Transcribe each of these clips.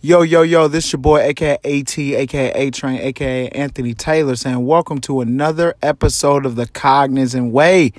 Yo, yo, yo, this your boy, aka AT, aka A Train, aka Anthony Taylor, saying welcome to another episode of the Cognizant Way.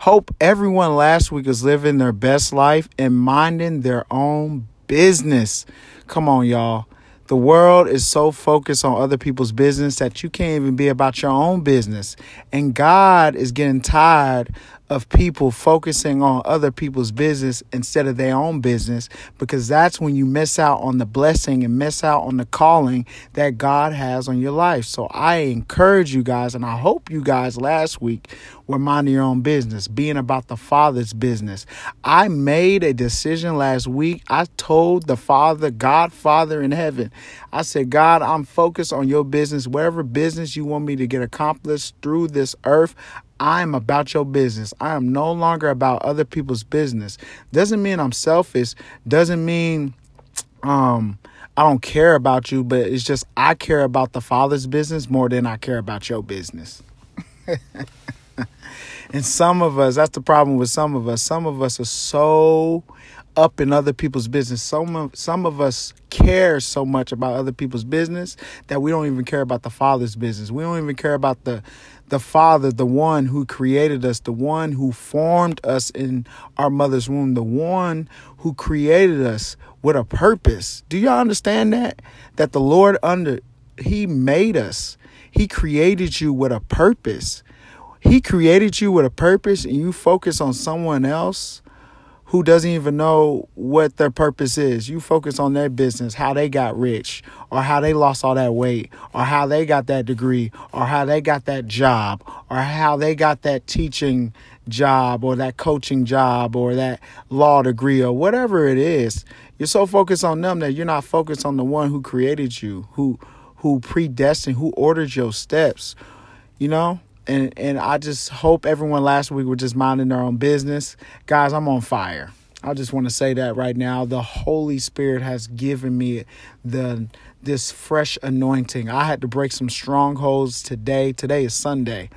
Hope everyone last week is living their best life and minding their own business. Come on, y'all. The world is so focused on other people's business that you can't even be about your own business. And God is getting tired of people focusing on other people's business instead of their own business because that's when you miss out on the blessing and miss out on the calling that God has on your life. So I encourage you guys, and I hope you guys last week were minding your own business, being about the Father's business. I made a decision last week. I told the Father, God, Father in heaven, I said, God, I'm focused on your business. Whatever business you want me to get accomplished through this earth, I'm about your business. I am no longer about other people's business. Doesn't mean I'm selfish. Doesn't mean um I don't care about you, but it's just I care about the father's business more than I care about your business. and some of us, that's the problem with some of us. Some of us are so up in other people's business. Some of, some of us care so much about other people's business that we don't even care about the Father's business. We don't even care about the the Father, the one who created us, the one who formed us in our mother's womb, the one who created us with a purpose. Do y'all understand that? That the Lord under he made us. He created you with a purpose. He created you with a purpose and you focus on someone else who doesn't even know what their purpose is. You focus on their business, how they got rich, or how they lost all that weight, or how they got that degree, or how they got that job, or how they got that teaching job, or that coaching job, or that law degree, or whatever it is. You're so focused on them that you're not focused on the one who created you, who who predestined, who ordered your steps. You know? And and I just hope everyone last week were just minding their own business. Guys, I'm on fire. I just want to say that right now. The Holy Spirit has given me the this fresh anointing. I had to break some strongholds today. Today is Sunday.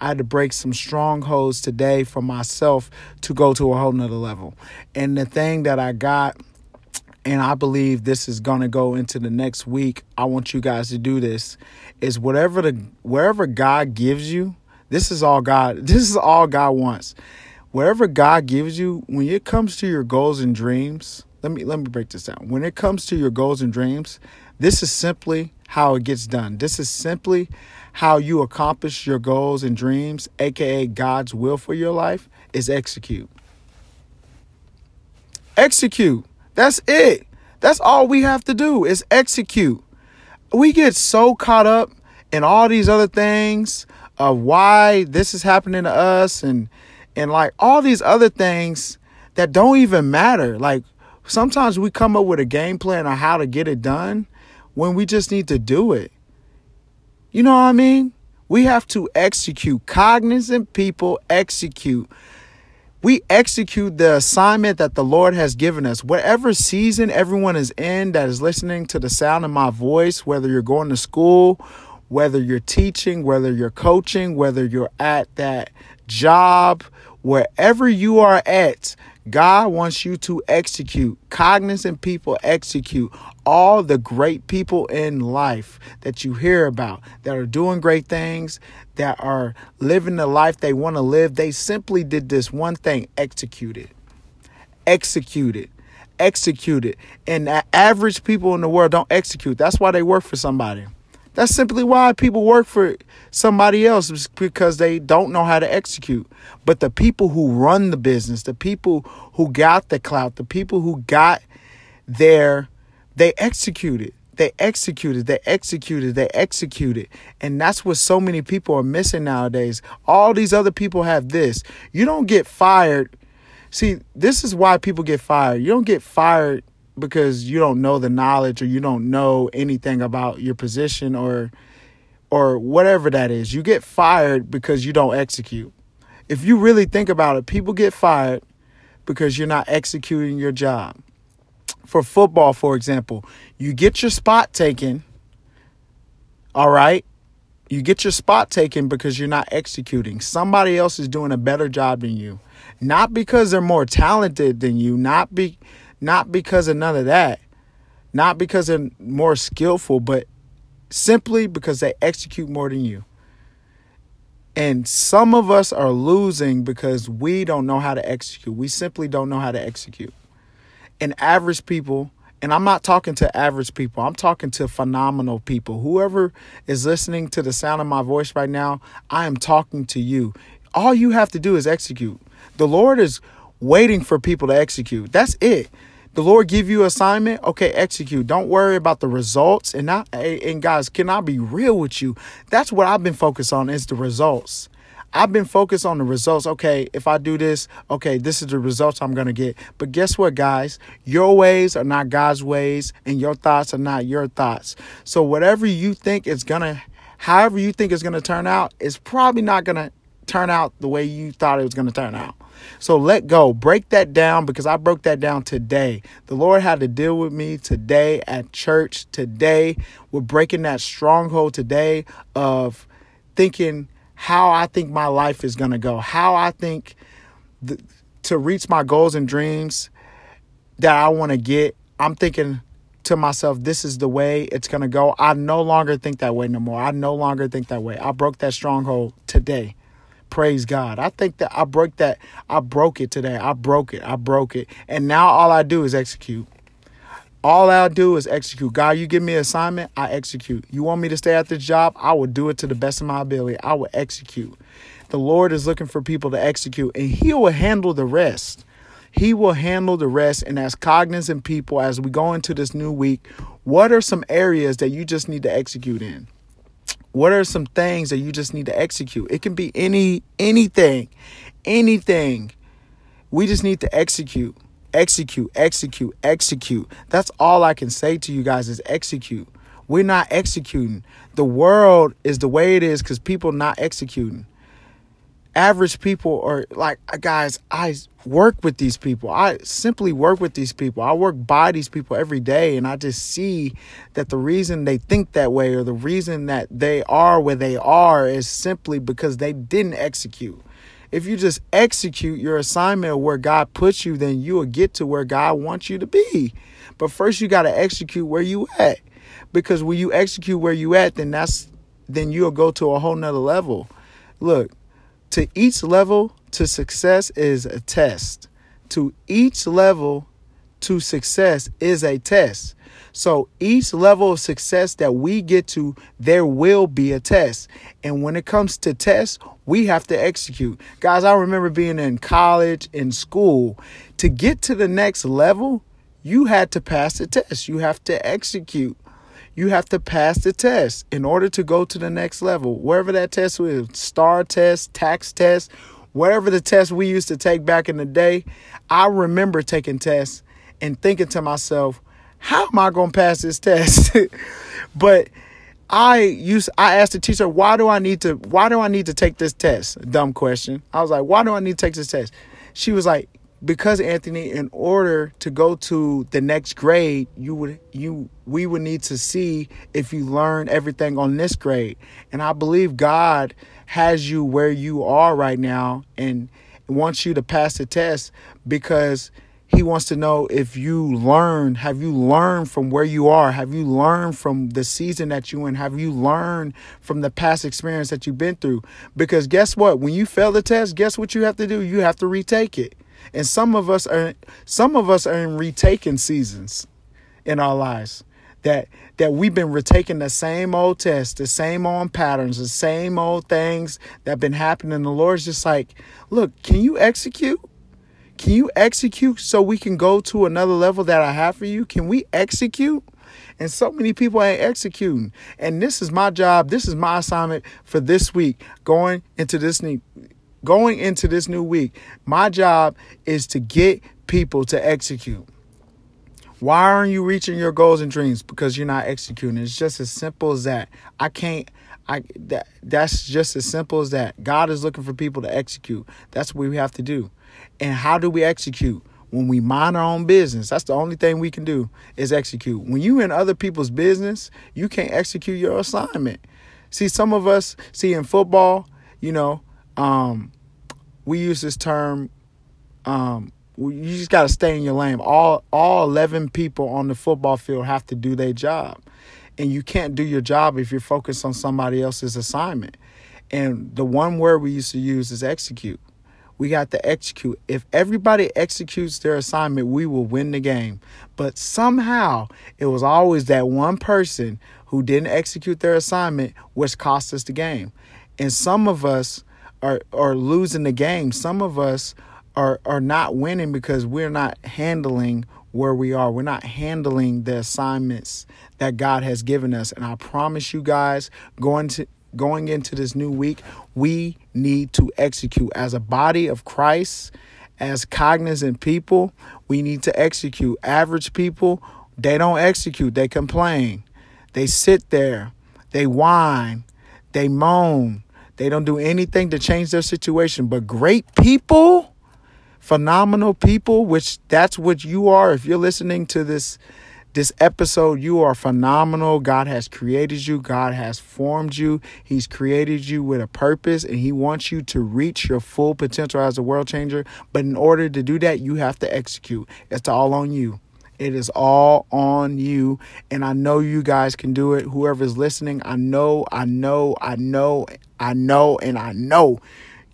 I had to break some strongholds today for myself to go to a whole nother level. And the thing that I got and I believe this is going to go into the next week. I want you guys to do this is whatever the wherever God gives you, this is all God. This is all God wants. Wherever God gives you, when it comes to your goals and dreams, let me let me break this down. When it comes to your goals and dreams, this is simply how it gets done. This is simply how you accomplish your goals and dreams, aka God's will for your life, is execute. Execute. That's it. That's all we have to do is execute. We get so caught up in all these other things of why this is happening to us and and like all these other things that don't even matter. Like sometimes we come up with a game plan on how to get it done when we just need to do it. You know what I mean? We have to execute. Cognizant people execute. We execute the assignment that the Lord has given us. Whatever season everyone is in that is listening to the sound of my voice, whether you're going to school whether you're teaching, whether you're coaching, whether you're at that job, wherever you are at, God wants you to execute. Cognizant people execute. All the great people in life that you hear about that are doing great things, that are living the life they want to live, they simply did this one thing execute it. Execute it. Execute it. And average people in the world don't execute. That's why they work for somebody. That's simply why people work for somebody else because they don't know how to execute. But the people who run the business, the people who got the clout, the people who got there, they executed. They executed, they executed, they executed. And that's what so many people are missing nowadays. All these other people have this. You don't get fired. See, this is why people get fired. You don't get fired because you don't know the knowledge or you don't know anything about your position or or whatever that is. You get fired because you don't execute. If you really think about it, people get fired because you're not executing your job. For football, for example, you get your spot taken. All right? You get your spot taken because you're not executing. Somebody else is doing a better job than you. Not because they're more talented than you, not be not because of none of that. Not because they're more skillful, but simply because they execute more than you. And some of us are losing because we don't know how to execute. We simply don't know how to execute. And average people, and I'm not talking to average people, I'm talking to phenomenal people. Whoever is listening to the sound of my voice right now, I am talking to you. All you have to do is execute. The Lord is waiting for people to execute. That's it. The Lord give you assignment, okay, execute. Don't worry about the results. And not and guys, can I be real with you? That's what I've been focused on is the results. I've been focused on the results. Okay, if I do this, okay, this is the results I'm going to get. But guess what, guys? Your ways are not God's ways, and your thoughts are not your thoughts. So, whatever you think is going to, however you think it's going to turn out, is probably not going to turn out the way you thought it was going to turn out. So let go, break that down because I broke that down today. The Lord had to deal with me today at church. Today, we're breaking that stronghold today of thinking how I think my life is going to go, how I think the, to reach my goals and dreams that I want to get. I'm thinking to myself, this is the way it's going to go. I no longer think that way no more. I no longer think that way. I broke that stronghold today. Praise God. I think that I broke that. I broke it today. I broke it. I broke it. And now all I do is execute. All I'll do is execute. God, you give me an assignment, I execute. You want me to stay at this job, I will do it to the best of my ability. I will execute. The Lord is looking for people to execute, and He will handle the rest. He will handle the rest. And as cognizant people, as we go into this new week, what are some areas that you just need to execute in? What are some things that you just need to execute? It can be any anything. Anything. We just need to execute. Execute, execute, execute. That's all I can say to you guys is execute. We're not executing. The world is the way it is cuz people not executing average people are like guys i work with these people. I simply work with these people. I work by these people every day and i just see that the reason they think that way or the reason that they are where they are is simply because they didn't execute. If you just execute your assignment where god puts you then you will get to where god wants you to be. But first you got to execute where you at because when you execute where you at then that's then you'll go to a whole nother level. Look to each level to success is a test. To each level to success is a test. So each level of success that we get to, there will be a test. And when it comes to tests, we have to execute. Guys, I remember being in college, in school. To get to the next level, you had to pass the test. You have to execute you have to pass the test in order to go to the next level. Wherever that test was, STAAR test, TAKS test, whatever the test we used to take back in the day, I remember taking tests and thinking to myself, how am I going to pass this test? but I used I asked the teacher, why do I need to why do I need to take this test? Dumb question. I was like, why do I need to take this test? She was like, because Anthony, in order to go to the next grade, you would you we would need to see if you learn everything on this grade. And I believe God has you where you are right now and wants you to pass the test because he wants to know if you learn, have you learned from where you are? Have you learned from the season that you in? Have you learned from the past experience that you've been through? Because guess what? When you fail the test, guess what you have to do? You have to retake it. And some of us are some of us are in retaking seasons in our lives. That that we've been retaking the same old tests, the same old patterns, the same old things that have been happening. The Lord's just like, look, can you execute? Can you execute so we can go to another level that I have for you? Can we execute? And so many people ain't executing. And this is my job. This is my assignment for this week, going into this new going into this new week, my job is to get people to execute. Why aren't you reaching your goals and dreams? Because you're not executing. It's just as simple as that. I can't I that that's just as simple as that. God is looking for people to execute. That's what we have to do. And how do we execute? When we mind our own business. That's the only thing we can do is execute. When you in other people's business, you can't execute your assignment. See, some of us see in football, you know, um, we use this term um, You just got to stay in your lane. All all 11 people on the football field have to do their job. And you can't do your job if you're focused on somebody else's assignment. And the one word we used to use is execute. We got to execute. If everybody executes their assignment, we will win the game. But somehow it was always that one person who didn't execute their assignment which cost us the game. And some of us are are losing the game. Some of us are are not winning because we're not handling where we are. We're not handling the assignments that God has given us. And I promise you guys, going to going into this new week, we need to execute as a body of Christ, as cognizant people, we need to execute. Average people, they don't execute, they complain. They sit there, they whine, they moan, they don't do anything to change their situation. But great people, phenomenal people, which that's what you are if you're listening to this this episode, you are phenomenal. God has created you, God has formed you. He's created you with a purpose, and He wants you to reach your full potential as a world changer. But in order to do that, you have to execute. It's all on you. It is all on you. And I know you guys can do it. Whoever's listening, I know, I know, I know, I know, and I know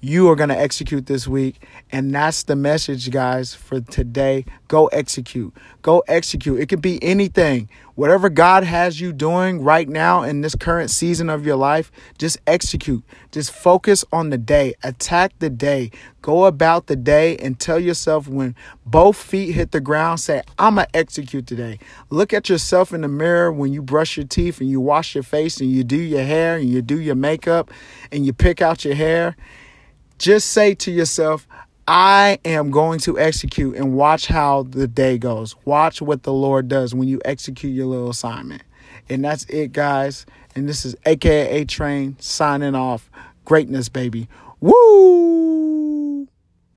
you are going to execute this week. And that's the message, guys, for today. Go execute. Go execute. It could be anything. Whatever God has you doing right now in this current season of your life, just execute. Just focus on the day. Attack the day. Go about the day and tell yourself when both feet hit the ground, say, I'm going to execute today. Look at yourself in the mirror when you brush your teeth and you wash your face and you do your hair and you do your makeup and you pick out your hair just say to yourself, I am going to execute and watch how the day goes. Watch what the Lord does when you execute your little assignment. And that's it, guys. And this is AKA Train signing off. Greatness, baby. Woo!